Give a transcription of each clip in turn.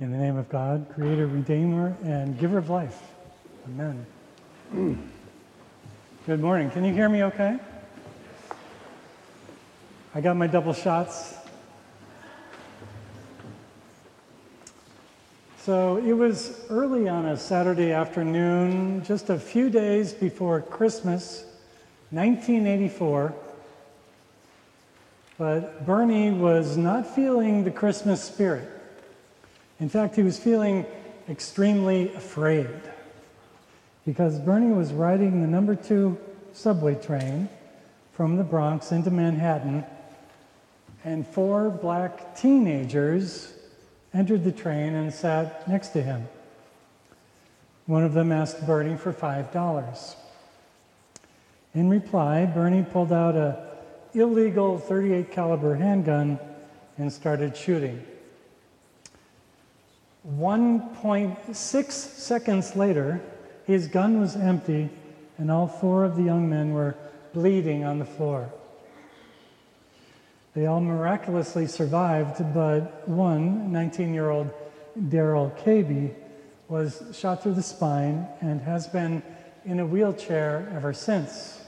In the name of God, Creator, Redeemer, and Giver of life. Amen. Good morning. Can you hear me okay? I got my double shots. So it was early on a Saturday afternoon, just a few days before Christmas, 1984. But Bernie was not feeling the Christmas spirit. In fact, he was feeling extremely afraid because Bernie was riding the number two subway train from the Bronx into Manhattan, and four black teenagers entered the train and sat next to him. One of them asked Bernie for $5. In reply, Bernie pulled out a illegal 38 caliber handgun and started shooting. 1.6 seconds later, his gun was empty and all four of the young men were bleeding on the floor. They all miraculously survived, but one, 19 year old Darrell Cabey, was shot through the spine and has been in a wheelchair ever since.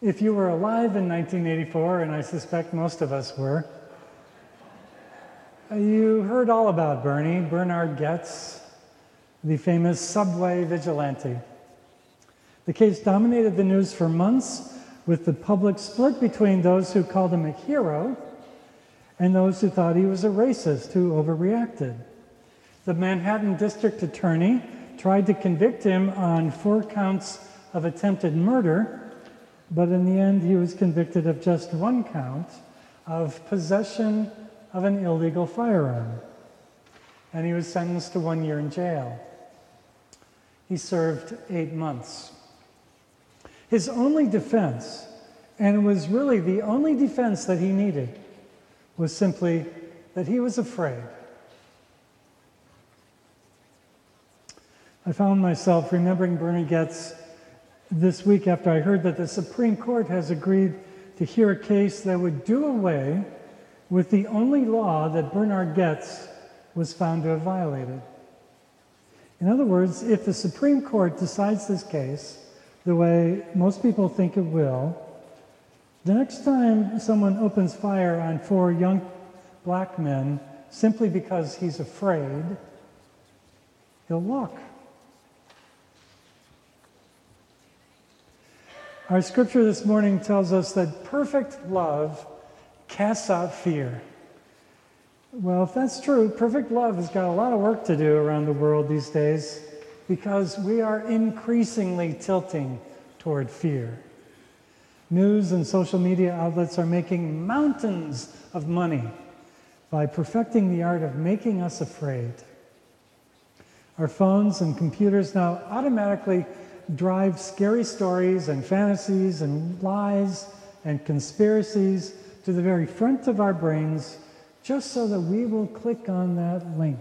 If you were alive in 1984, and I suspect most of us were, Uh, you heard all about Bernie, Bernard Goetz, the famous subway vigilante. The case dominated the news for months, with the public split between those who called him a hero and those who thought he was a racist who overreacted. The Manhattan district attorney tried to convict him on four counts of attempted murder but in the end, he was convicted of just one count of possession of an illegal firearm. And he was sentenced to one year in jail. He served eight months. His only defense, and it was really the only defense that he needed, was simply that he was afraid. I found myself remembering Bernie Goetz this week after I heard that the Supreme Court has agreed to hear a case that would do away with the only law that Bernard Goetz was found to have violated. In other words, if the Supreme Court decides this case the way most people think it will, the next time someone opens fire on four young black men simply because he's afraid, he'll walk. Our scripture this morning tells us that perfect love casts out fear. Well, if that's true, perfect love has got a lot of work to do around the world these days because we are increasingly tilting toward fear. News and social media outlets are making mountains of money by perfecting the art of making us afraid. Our phones and computers now automatically drive scary stories and fantasies and lies and conspiracies to the very front of our brains just so that we will click on that link.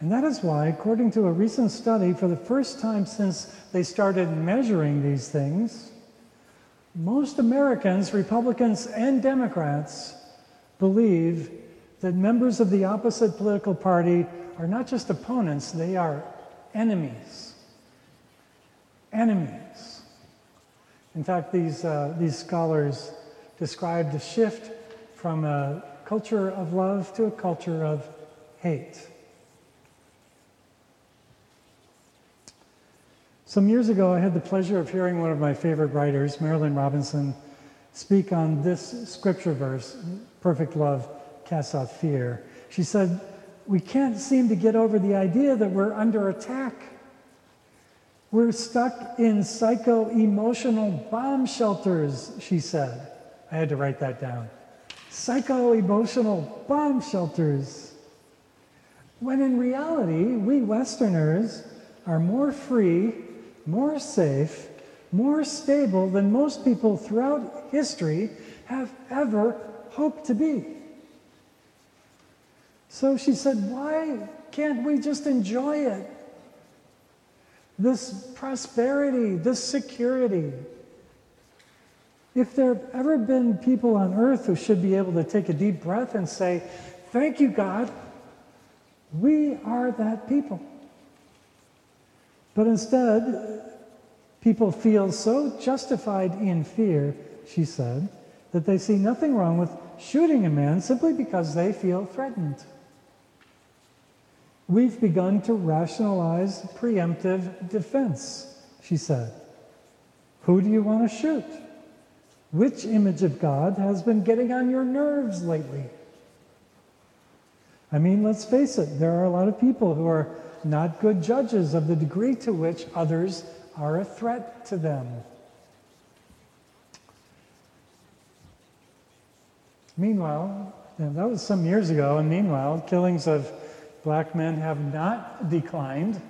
And that is why, according to a recent study, for the first time since they started measuring these things, most Americans, Republicans and Democrats, believe that members of the opposite political party are not just opponents, they are enemies enemies. In fact, these, uh, these scholars describe the shift from a culture of love to a culture of hate. Some years ago, I had the pleasure of hearing one of my favorite writers, Marilynne Robinson, speak on this scripture verse perfect love casts out fear. She said, We can't seem to get over the idea that we're under attack. We're stuck in psycho emotional bomb shelters, she said. I had to write that down. Psycho emotional bomb shelters. When in reality, we Westerners are more free, more safe, more stable than most people throughout history have ever hoped to be. So she said, Why can't we just enjoy it? this prosperity, this security. If there have ever been people on earth who should be able to take a deep breath and say, Thank you, God, we are that people. But instead, people feel so justified in fear, she said, that they see nothing wrong with shooting a man simply because they feel threatened. We've begun to rationalize preemptive defense, she said. Who do you want to shoot? Which image of God has been getting on your nerves lately? I mean, let's face it, there are a lot of people who are not good judges of the degree to which others are a threat to them. Meanwhile, and that was some years ago, and meanwhile, killings of black men have not declined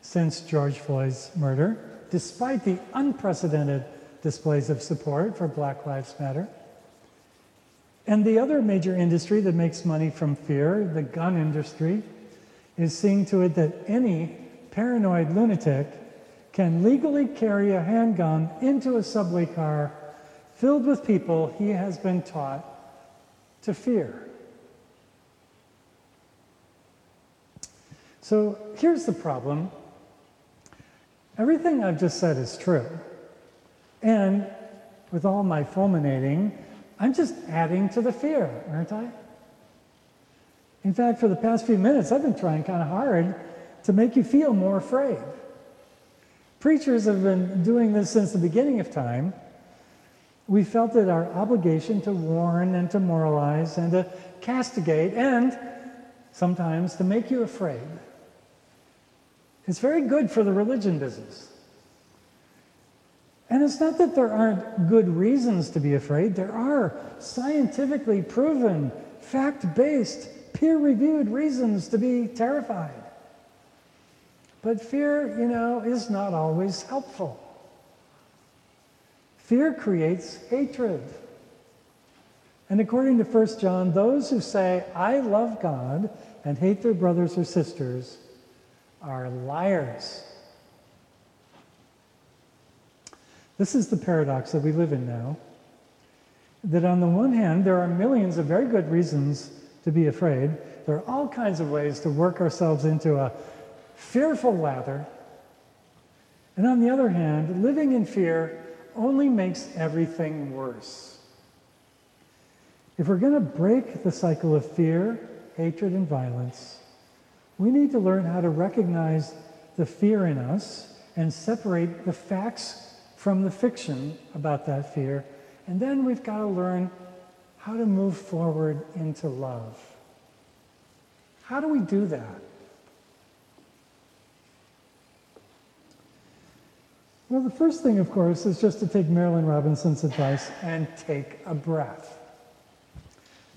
since George Floyd's murder, despite the unprecedented displays of support for Black Lives Matter. And the other major industry that makes money from fear, the gun industry, is seeing to it that any paranoid lunatic can legally carry a handgun into a subway car filled with people he has been taught to fear. So here's the problem everything I've just said is true. And with all my fulminating, I'm just adding to the fear, aren't I? In fact, for the past few minutes, I've been trying kind of hard to make you feel more afraid. Preachers have been doing this since the beginning of time. We felt it our obligation to warn and to moralize and to castigate and sometimes to make you afraid. It's very good for the religion business. And it's not that there aren't good reasons to be afraid, there are scientifically proven, fact based, peer reviewed reasons to be terrified. But fear, you know, is not always helpful. Fear creates hatred. And according to 1 John, those who say, I love God and hate their brothers or sisters are liars. This is the paradox that we live in now. That on the one hand, there are millions of very good reasons to be afraid. There are all kinds of ways to work ourselves into a fearful lather. And on the other hand, living in fear only makes everything worse. If we're going to break the cycle of fear, hatred, and violence, we need to learn how to recognize the fear in us and separate the facts from the fiction about that fear. And then we've got to learn how to move forward into love. How do we do that? Well, the first thing, of course, is just to take Marilynne Robinson's advice and take a breath.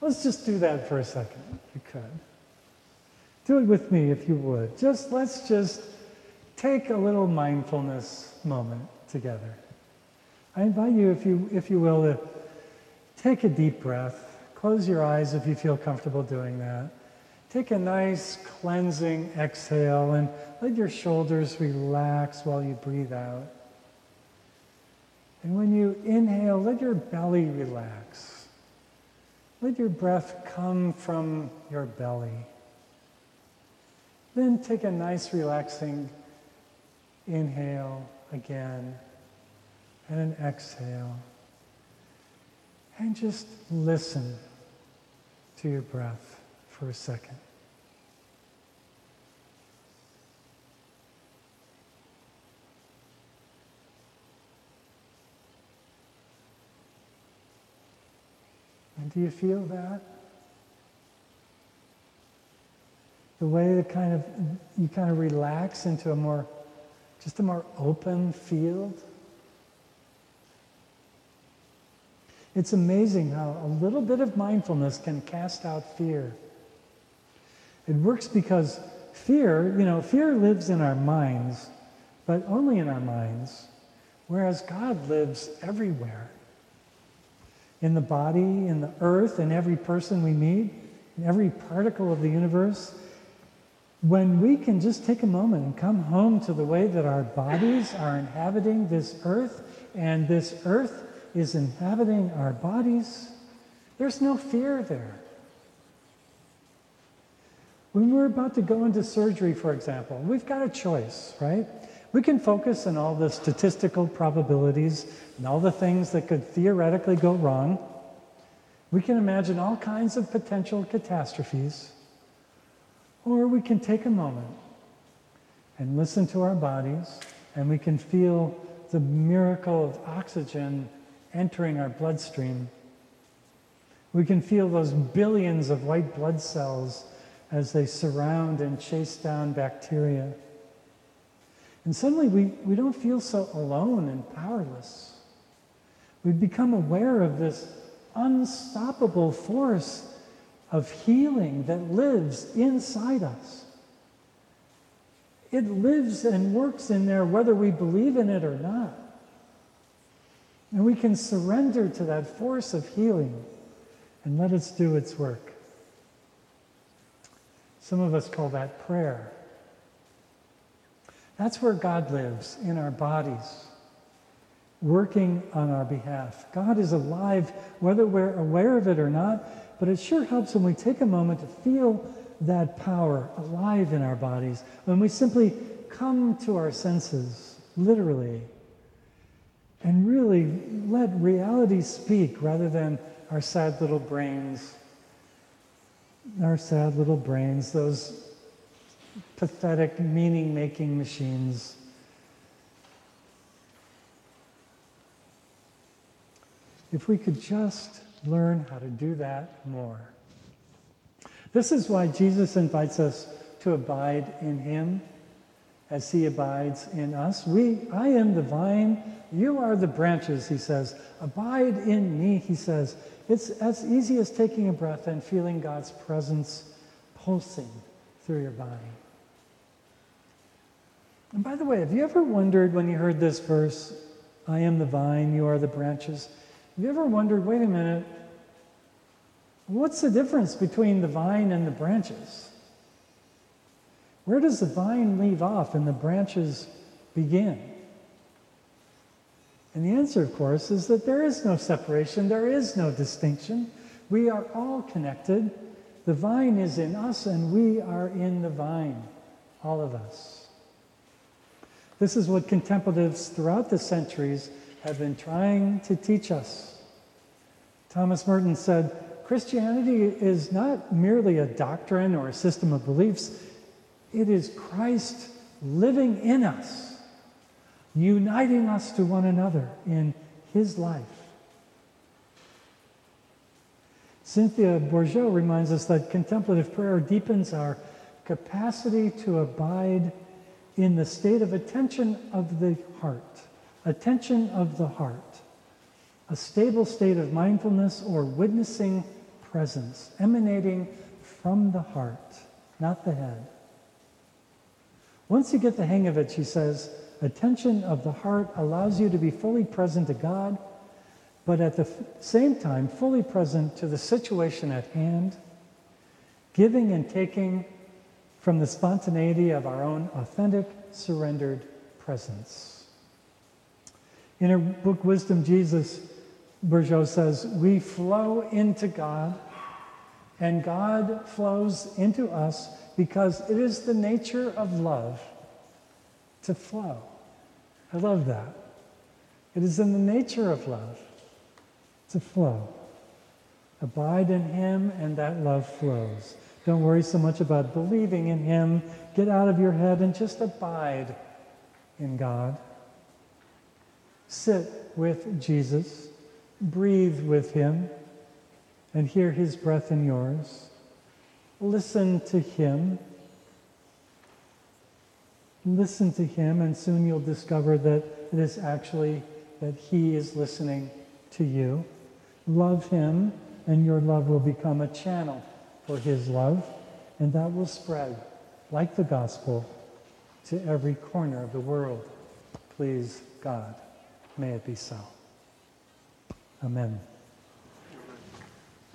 Let's just do that for a second, if you could. Do it with me if you would. Just let's just take a little mindfulness moment together. I invite you, if you, if you will, to take a deep breath. Close your eyes if you feel comfortable doing that. Take a nice cleansing exhale and let your shoulders relax while you breathe out. And when you inhale, let your belly relax. Let your breath come from your belly. Then take a nice relaxing inhale again and an exhale. And just listen to your breath for a second. And do you feel that? the way that kind of you kind of relax into a more just a more open field. It's amazing how a little bit of mindfulness can cast out fear. It works because fear you know fear lives in our minds but only in our minds whereas god lives everywhere. In the body in the earth in every person we meet in every particle of the universe when we can just take a moment and come home to the way that our bodies are inhabiting this earth and this earth is inhabiting our bodies, there's no fear there. When we're about to go into surgery, for example, we've got a choice, right? We can focus on all the statistical probabilities and all the things that could theoretically go wrong. We can imagine all kinds of potential catastrophes. Or we can take a moment and listen to our bodies, and we can feel the miracle of oxygen entering our bloodstream. We can feel those billions of white blood cells as they surround and chase down bacteria. And suddenly we, we don't feel so alone and powerless. We become aware of this unstoppable force of healing that lives inside us. It lives and works in there whether we believe in it or not. And we can surrender to that force of healing and let it do its work. Some of us call that prayer. That's where God lives, in our bodies, working on our behalf. God is alive, whether we're aware of it or not, but it sure helps when we take a moment to feel that power alive in our bodies, when we simply come to our senses, literally, and really let reality speak rather than our sad little brains our sad little brains, those pathetic meaning making machines. If we could just learn how to do that more. This is why Jesus invites us to abide in him as he abides in us. We, I am the vine, you are the branches, he says. Abide in me, he says, it's as easy as taking a breath and feeling God's presence pulsing through your body. And by the way, have you ever wondered when you heard this verse, I am the vine, you are the branches? Have you ever wondered, wait a minute, what's the difference between the vine and the branches? Where does the vine leave off and the branches begin? And the answer, of course, is that there is no separation, there is no distinction. We are all connected. The vine is in us, and we are in the vine, all of us. This is what contemplatives throughout the centuries have been trying to teach us. Thomas Merton said Christianity is not merely a doctrine or a system of beliefs, it is Christ living in us uniting us to one another in his life. Cynthia Bourgeault reminds us that contemplative prayer deepens our capacity to abide in the state of attention of the heart, attention of the heart, a stable state of mindfulness or witnessing presence emanating from the heart, not the head. Once you get the hang of it, she says, attention of the heart allows you to be fully present to God, but at the same time, fully present to the situation at hand, giving and taking from the spontaneity of our own authentic, surrendered presence. In her book, Wisdom Jesus, Bourgeault says, We flow into God, and God flows into us because it is the nature of love to flow. I love that. It is in the nature of love to flow. Abide in Him, and that love flows. Don't worry so much about believing in Him. Get out of your head and just abide in God. Sit with Jesus, breathe with Him, and hear His breath in yours. Listen to Him Listen to him, and soon you'll discover that it is actually that he is listening to you. Love him, and your love will become a channel for his love, and that will spread like the gospel to every corner of the world. Please, God, may it be so. Amen.